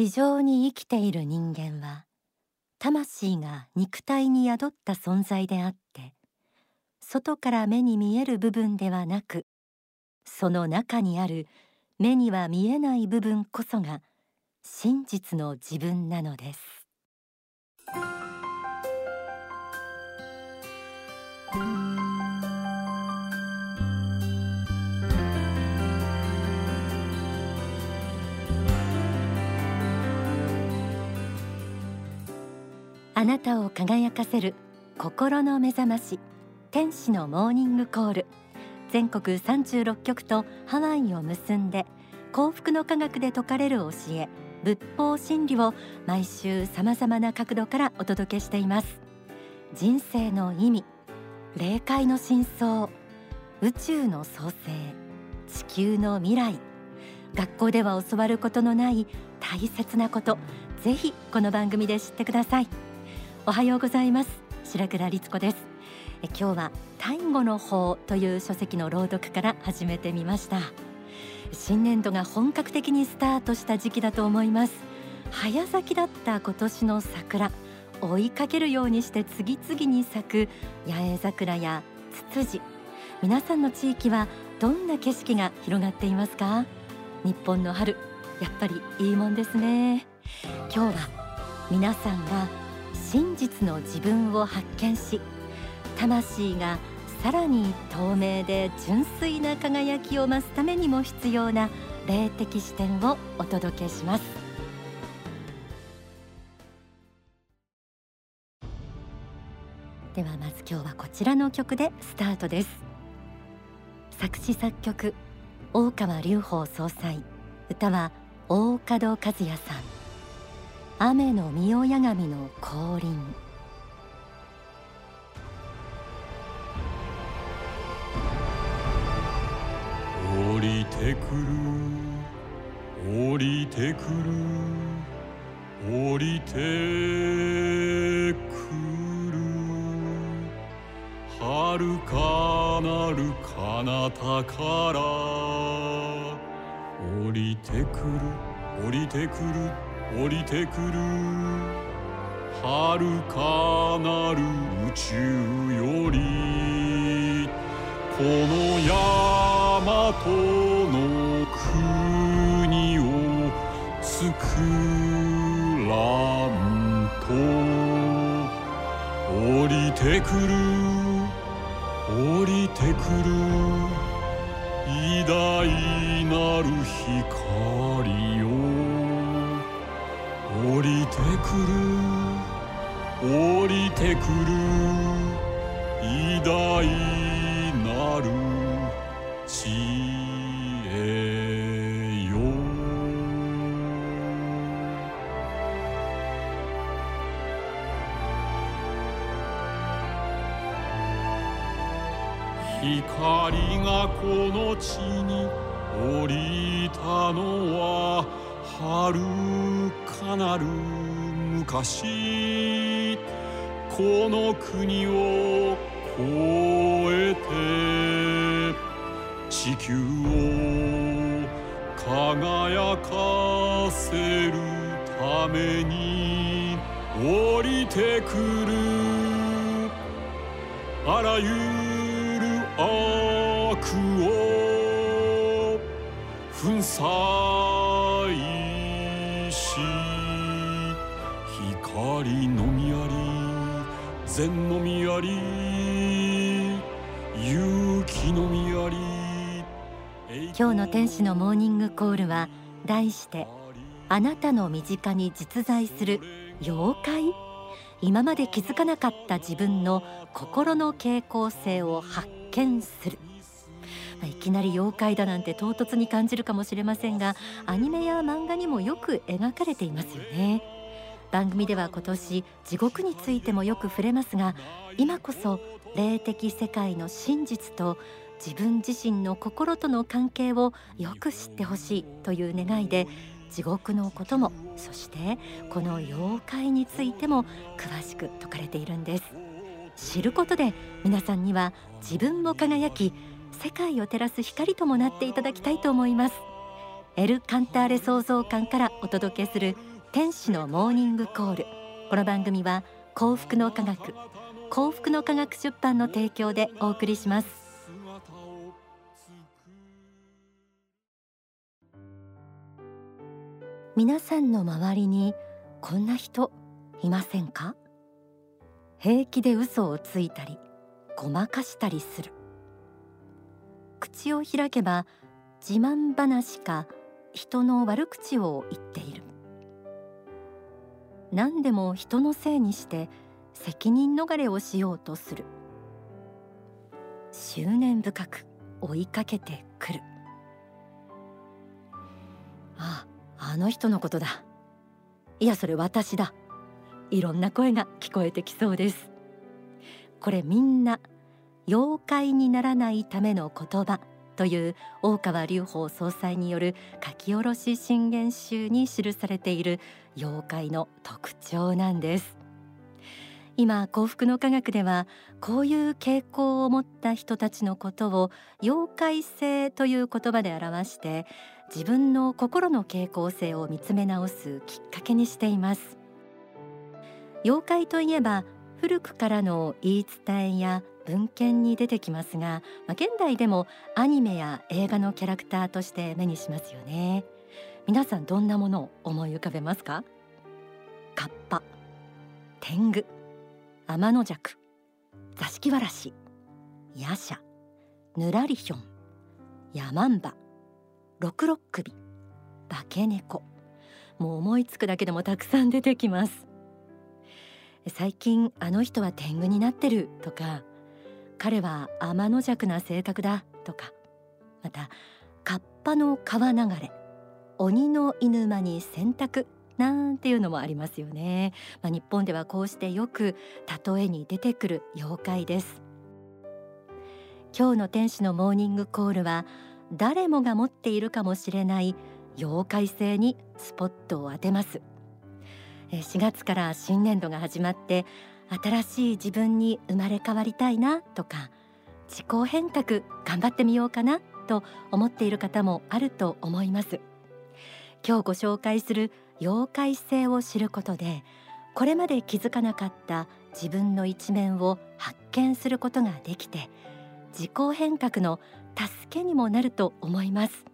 地上に生きている人間は魂が肉体に宿った存在であって外から目に見える部分ではなくその中にある目には見えない部分こそが真実の自分なのです。あなたを輝かせる心の目覚まし天使のモーニングコール。全国36局とハワイを結んで幸福の科学で説かれる教え仏法真理を毎週さまざまな角度からお届けしています。人生の意味霊界の真相宇宙の創生地球の未来学校では教わることのない大切なことぜひこの番組で知ってください。おはようございます。白倉律子です。え今日はタイ語の法という書籍の朗読から始めてみました。新年度が本格的にスタートした時期だと思います。早咲きだった今年の桜追いかけるようにして次々に咲く八重桜やツツジ。皆さんの地域はどんな景色が広がっていますか？日本の春やっぱりいいもんですね。今日は皆さんが真実の自分を発見し魂がさらに透明で純粋な輝きを増すためにも必要な霊的視点をお届けします。ではまず今日はこちらの曲でスタートです。作詞作曲大川隆法総裁。歌は大門和也さん。雨の御親神の降臨。降りてくる。降りてくる。降りてくる遥かなる彼方から降りてくる。降りてくる。降りてくる。遥かなる宇宙よりこの大和の国を作らんと。降りてくる。降りてくる。偉大なる光降りてくる。降りてくる。偉大なる。知恵よ。光がこの地に降りたのは遥かなる昔この国を越えて地球を輝かせるために降りてくる。あらゆる悪を粉砕光のみあり善のみあり勇気のみあり今日の天使のモーニングコールは題してあなたの身近に実在する妖怪？今まで気づかなかった自分の心の傾向性を発見する。いきなり妖怪だなんて唐突に感じるかもしれませんがアニメや漫画にもよく描かれていますよね。番組では今年地獄についてもよく触れますが今こそ霊的世界の真実と自分自身の心との関係をよく知ってほしいという願いで地獄のこともそしてこの妖怪についても詳しく説かれているんです。知ることで皆さんには自分も輝き世界を照らす光ともなっていただきたいと思います。エル・カンターレ創造館からお届けする天使のモーニングコール。この番組は幸福の科学幸福の科学出版の提供でお送りします。皆さんの周りにこんな人いませんか？平気で嘘をついたりごまかしたりする。口を開けば自慢話か人の悪口を言っている。何でも人のせいにして責任逃れをしようとする。執念深く追いかけてくる。ああの人のことだ。いやそれ私だ。いろんな声が聞こえてきそうです。これみんな妖怪にならないための言葉。という大川隆法総裁による書き下ろし信玄集に記されている妖怪の特徴なんです。今幸福の科学ではこういう傾向を持った人たちのことを妖怪性という言葉で表して自分の心の傾向性を見つめ直すきっかけにしています。妖怪といえば古くからの言い伝えや文献に出てきますが、まあ、現代でもアニメや映画のキャラクターとして目にしますよね。皆さんどんなものを思い浮かべますか？カッパ天狗天の弱座敷わらしヤシャぬらりひょんヤマンバ六六首化け猫。もう思いつくだけでもたくさん出てきます。最近あの人は天狗になってるとか彼は天の弱な性格だとかまたカッパの川流れ鬼の犬間に洗濯なんていうのもありますよね、まあ、日本ではこうしてよく例えに出てくる妖怪です。今日の天使のモーニングコールは誰もが持っているかもしれない妖怪性にスポットを当てます。4月から新年度が始まって新しい自分に生まれ変わりたいなとか自己変革頑張ってみようかなと思っている方もあると思います。今日ご紹介する妖怪性を知ることでこれまで気づかなかった自分の一面を発見することができて自己変革の助けにもなると思います、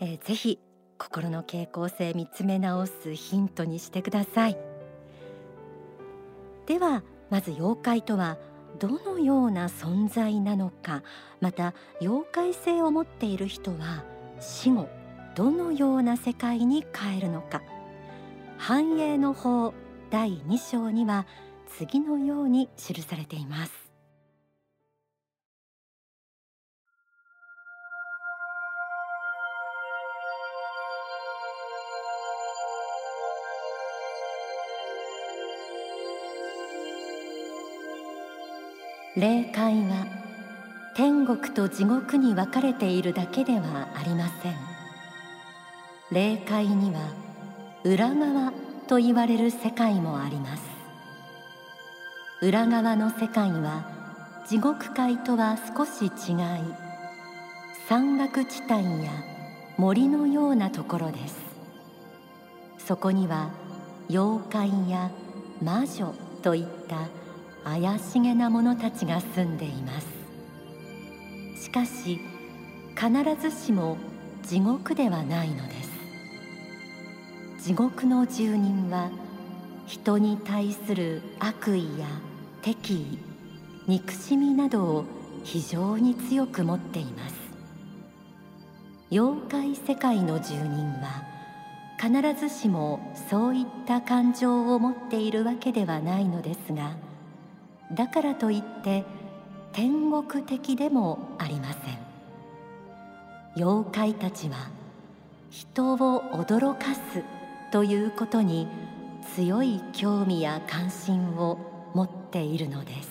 えー、ぜひ心の傾向性見つめ直すヒントにしてください。ではまず妖怪とはどのような存在なのか。また妖怪性を持っている人は死後どのような世界に変えるのか。繁栄の法第2章には次のように記されています。霊界は天国と地獄に分かれているだけではありません。霊界には裏側と言われる世界もあります。裏側の世界は地獄界とは少し違い山岳地帯や森のようなところです。そこには妖怪や魔女といった怪しげな者たちが住んでいます。しかし必ずしも地獄ではないのです。地獄の住人は人に対する悪意や敵意憎しみなどを非常に強く持っています。妖怪世界の住人は必ずしもそういった感情を持っているわけではないのですがだからといって天国的でもありません。妖怪たちは人を驚かすということに強い興味や関心を持っているのです。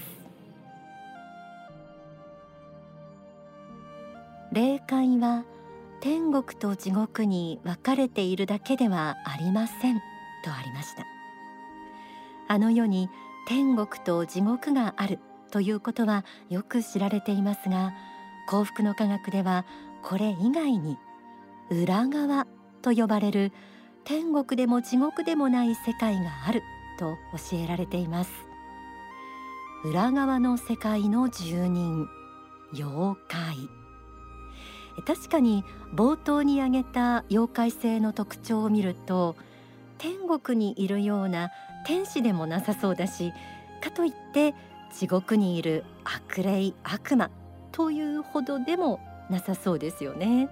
霊界は天国と地獄に分かれているだけではありませんとありました。あの世に天国と地獄があるということはよく知られていますが幸福の科学ではこれ以外に裏側と呼ばれる天国でも地獄でもない世界があると教えられています。裏側の世界の住人妖怪。確かに冒頭に挙げた妖怪性の特徴を見ると天国にいるような天使でもなさそうだしかといって地獄にいる悪霊悪魔というほどでもなさそうですよね。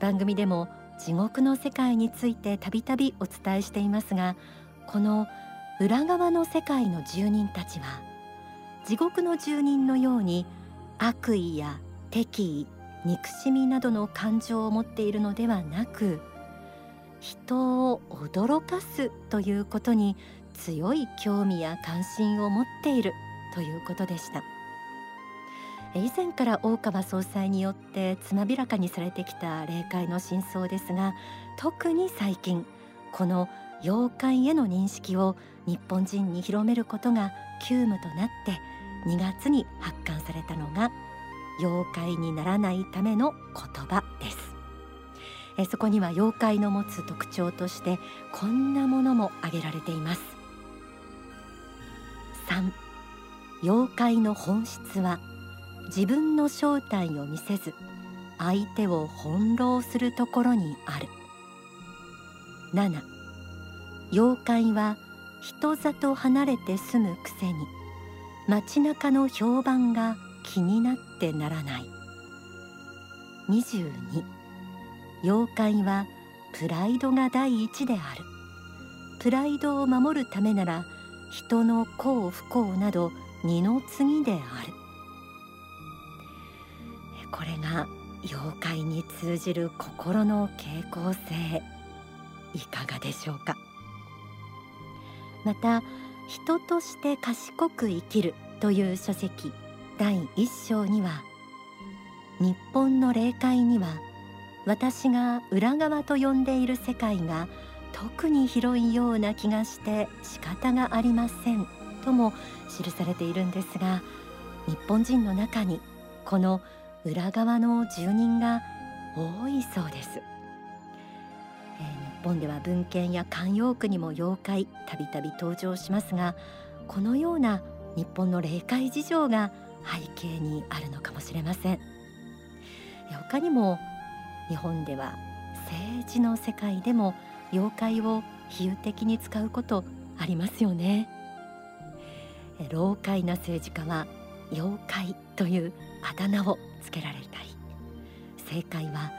番組でも地獄の世界についてたびたびお伝えしていますがこの裏側の世界の住人たちは地獄の住人のように悪意や敵意憎しみなどの感情を持っているのではなく人を驚かすということに強い興味や関心を持っているということでした。以前から大川総裁によってつまびらかにされてきた霊界の真相ですが特に最近この妖怪への認識を日本人に広めることが急務となって2月に発刊されたのが妖怪にならないための言葉です。えそこには妖怪の持つ特徴としてこんなものも挙げられています。3妖怪の本質は自分の正体を見せず相手を翻弄するところにある。7妖怪は人里離れて住むくせに街中の評判が気になってならない。22妖怪はプライドが第一である。プライドを守るためなら人の幸不幸など二の次である。これが妖怪に通じる心の傾向性。いかがでしょうか？また人として賢く生きるという書籍第一章には日本の霊界には私が裏側と呼んでいる世界が特に広いような気がして仕方がありませんとも記されているんですが日本人の中にこの裏側の住人が多いそうです、えー、日本では文献や慣用句にも妖怪たびたび登場しますがこのような日本の霊界事情が背景にあるのかもしれません。他にも日本では政治の世界でも妖怪を比喩的に使うことありますよね。老快な政治家は妖怪というあだ名をつけられたり正解は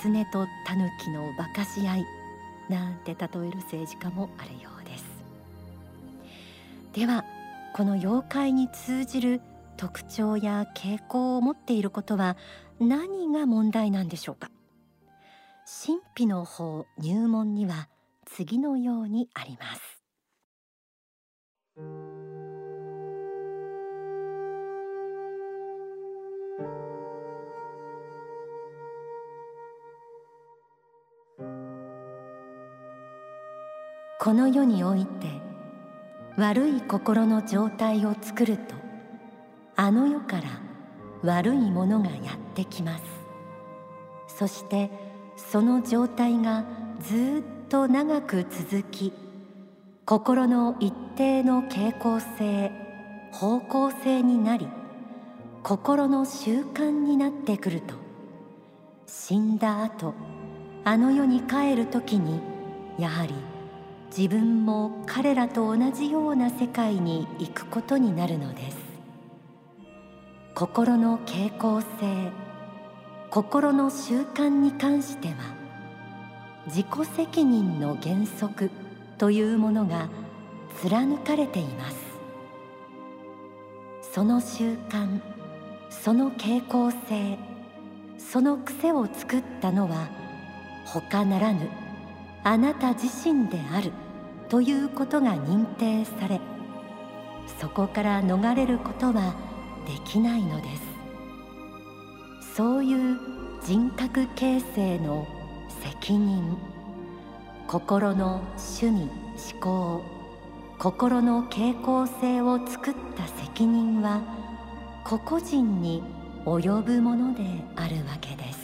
狐と狸の馬鹿し合いなんて例える政治家もあるようです。ではこの妖怪に通じる特徴や傾向を持っていることは何が問題なんでしょうか？神秘の法入門には次のようにあります。この世において悪い心の状態を作るとあの世から悪いものがやってきます。そしてその状態がずっと長く続き心の一定の傾向性方向性になり心の習慣になってくると。死んだ後あの世に帰る時にやはり自分も彼らと同じような世界に行くことになるのです。心の傾向性心の習慣に関しては自己責任の原則というものが貫かれています。その習慣その傾向性その癖を作ったのは他ならぬあなた自身であるということが認定されそこから逃れることはできないのです。そういう人格形成の責任。心の趣味思考心の傾向性を作った責任は個々人に及ぶものであるわけです。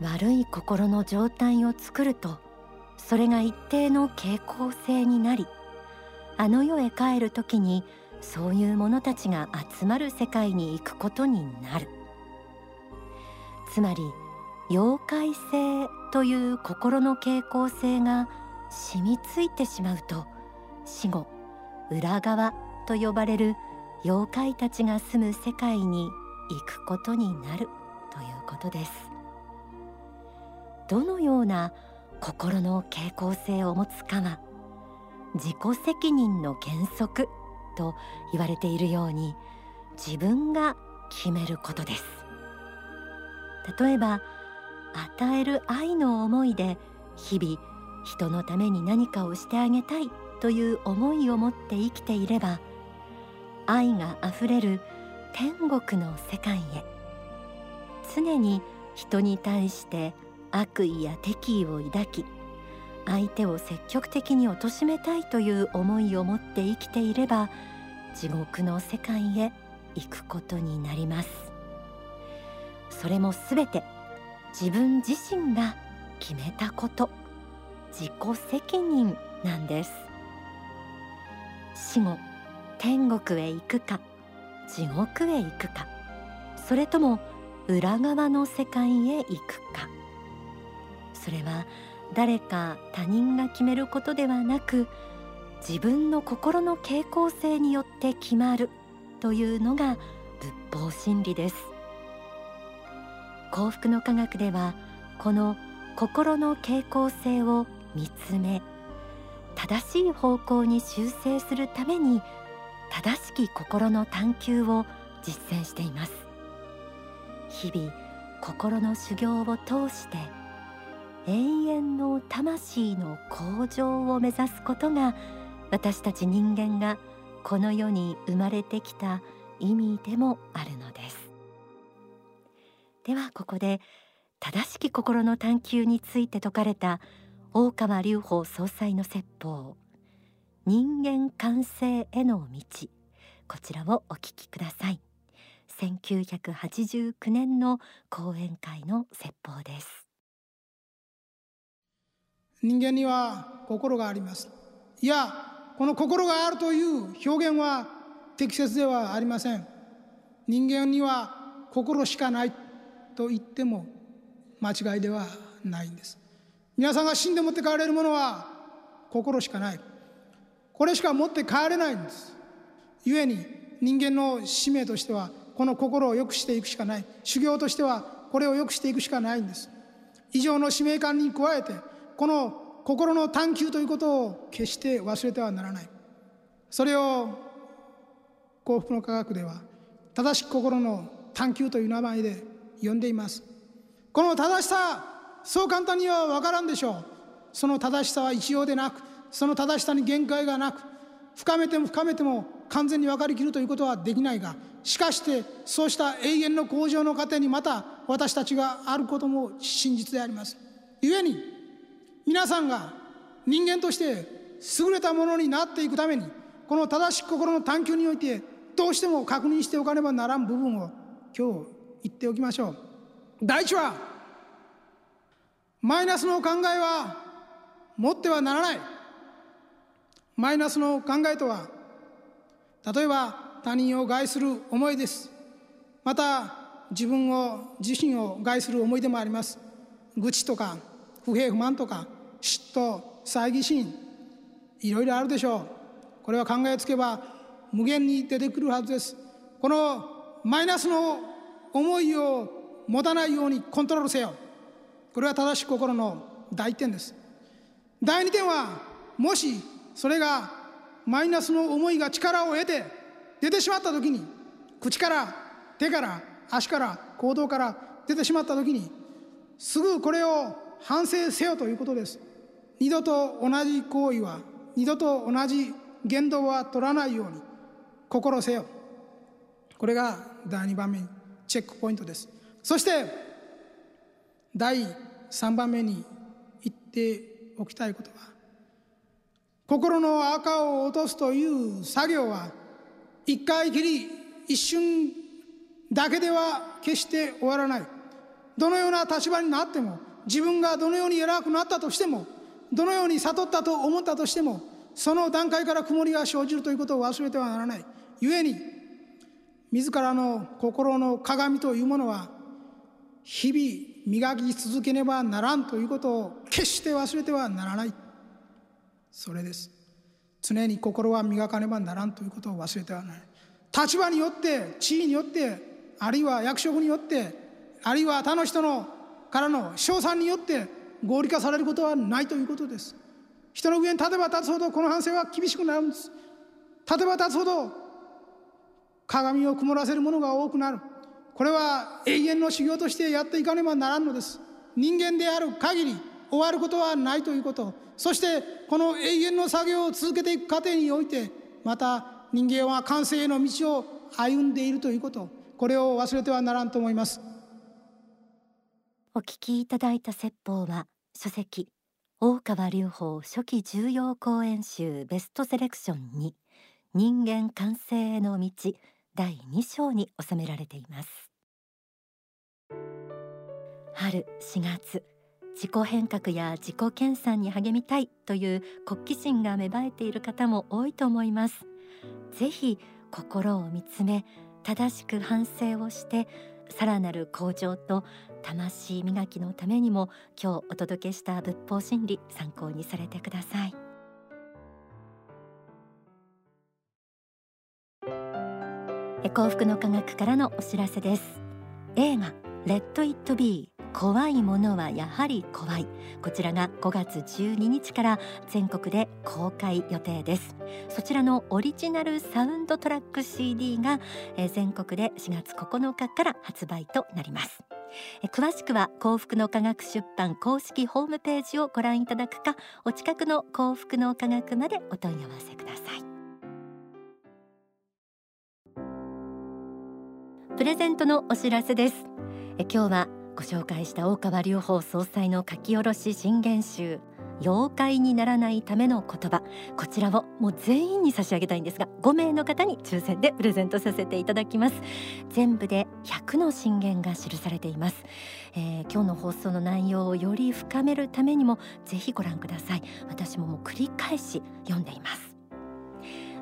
悪い心の状態を作るとそれが一定の傾向性になりあの世へ帰る時に「そういう者たちが集まる世界に行くことになる。つまり妖怪性という心の傾向性が染みついてしまうと死後裏側と呼ばれる妖怪たちが住む世界に行くことになるということです。どのような心の傾向性を持つかは自己責任の原則と言われているように自分が決めることです。例えば与える愛の思いで日々人のために何かをしてあげたいという思いを持って生きていれば愛があふれる天国の世界へ常に人に対して悪意や敵意を抱き相手を積極的に貶めたいという思いを持って生きていれば地獄の世界へ行くことになります。それもすべて自分自身が決めたこと自己責任なんです。死後天国へ行くか地獄へ行くかそれとも裏側の世界へ行くか。それは誰か他人が決めることではなく自分の心の傾向性によって決まるというのが仏法真理です。幸福の科学ではこの心の傾向性を見つめ正しい方向に修正するために正しき心の探求を実践しています。日々心の修行を通して永遠の魂の向上を目指すことが私たち人間がこの世に生まれてきた意味でもあるのです。ではここで正しき心の探求について説かれた大川隆法総裁の説法。人間完成への道。こちらをお聞きください。1989年の講演会の説法です。人間には心があります。いやこの心があるという表現は適切ではありません。人間には心しかないと言っても間違いではないんです。皆さんが死んで持って帰れるものは心しかない。これしか持って帰れないんです。故に人間の使命としてはこの心を良くしていくしかない。修行としてはこれを良くしていくしかないんです。以上の使命感に加えてこの心の探求ということを決して忘れてはならない。それを幸福の科学では正しく心の探求という名前で呼んでいます。この正しさそう簡単には分からんでしょう。その正しさは一様でなくその正しさに限界がなく深めても深めても完全に分かりきるということはできないがしかしてそうした永遠の向上の過程にまた私たちがあることも真実であります。故に皆さんが人間として優れたものになっていくためにこの正しき心の探求においてどうしても確認しておかねばならん部分を今日言っておきましょう。第一はマイナスの考えは持ってはならない。マイナスの考えとは例えば他人を害する思いです。また自分を自身を害する思いでもあります。愚痴とか不平不満とか嫉妬猜疑心いろいろあるでしょう。これは考えつけば無限に出てくるはずです。このマイナスの思いを持たないようにコントロールせよ。これは正しい心の第一点です。第二点はもしそれがマイナスの思いが力を得て出てしまった時に口から手から足から行動から出てしまった時にすぐこれを反省せよということです。二度と同じ行為は二度と同じ言動は取らないように心せよ。これが第2番目にチェックポイントです。そして第3番目に言っておきたいことは心の赤を落とすという作業は一回きり一瞬だけでは決して終わらない。どのような立場になっても自分がどのように偉くなったとしてもどのように悟ったと思ったとしてもその段階から曇りが生じるということを忘れてはならない。故に自らの心の鏡というものは日々磨き続けねばならんということを決して忘れてはならない。それです。常に心は磨かねばならんということを忘れてはならない。立場によって地位によってあるいは役職によってあるいは他の人のからの称賛によって合理化されることはないということです。人の上に立てば立つほどこの反省は厳しくなるんです。立てば立つほど鏡を曇らせるものが多くなる。これは永遠の修行としてやっていかねばならんのです。人間である限り終わることはないということ。そしてこの永遠の作業を続けていく過程においてまた人間は完成への道を歩んでいるということ。これを忘れてはならんと思います。お聞きいただいた説法は書籍大川隆法初期重要講演集ベストセレクションに人間完成への道第2章に収められています。春4月自己変革や自己研鑽に励みたいという国旗心が芽生えている方も多いと思います。ぜひ心を見つめ正しく反省をしてさらなる向上と魂磨きのためにも今日お届けした仏法真理参考にされてください。幸福の科学からのお知らせです。映画レッドイットビー怖いものはやはり怖い。こちらが5月12日から全国で公開予定です。そちらのオリジナルサウンドトラック CD が全国で4月9日から発売となります。詳しくは幸福の科学出版公式ホームページをご覧いただくかお近くの幸福の科学までお問い合わせください。プレゼントのお知らせです。え今日はご紹介した大川隆法総裁の書き下ろし新言集妖怪にならないための言葉。こちらをもう全員に差し上げたいんですが5名の方に抽選でプレゼントさせていただきます。全部で100の信言が記されています、えー、今日の放送の内容をより深めるためにもぜひご覧ください。私ももう繰り返し読んでいます。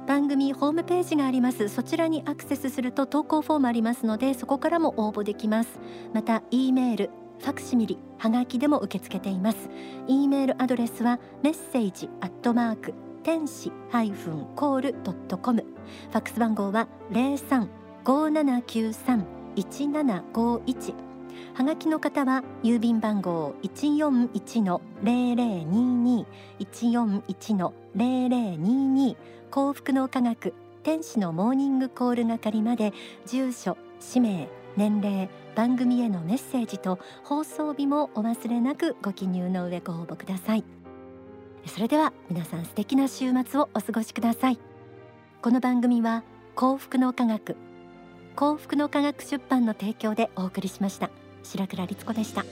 番組ホームページがあります。そちらにアクセスすると投稿フォームありますのでそこからも応募できます。また E メールファクシミリはがきでも受け付けています。E メールアドレスはメッセージアットマーク天使ハイフンコールドットコム。ファックス番号は零三五七九三一七五一。はがきの方は郵便番号一四一の零零二二。一四一の零零二二。幸福の科学天使のモーニングコール係まで住所氏名年齢番組へのメッセージと放送日もお忘れなくご記入の上ご応募ください。それでは皆さん素敵な週末をお過ごしください。この番組は幸福の科学幸福の科学出版の提供でお送りしました。白倉律子でした。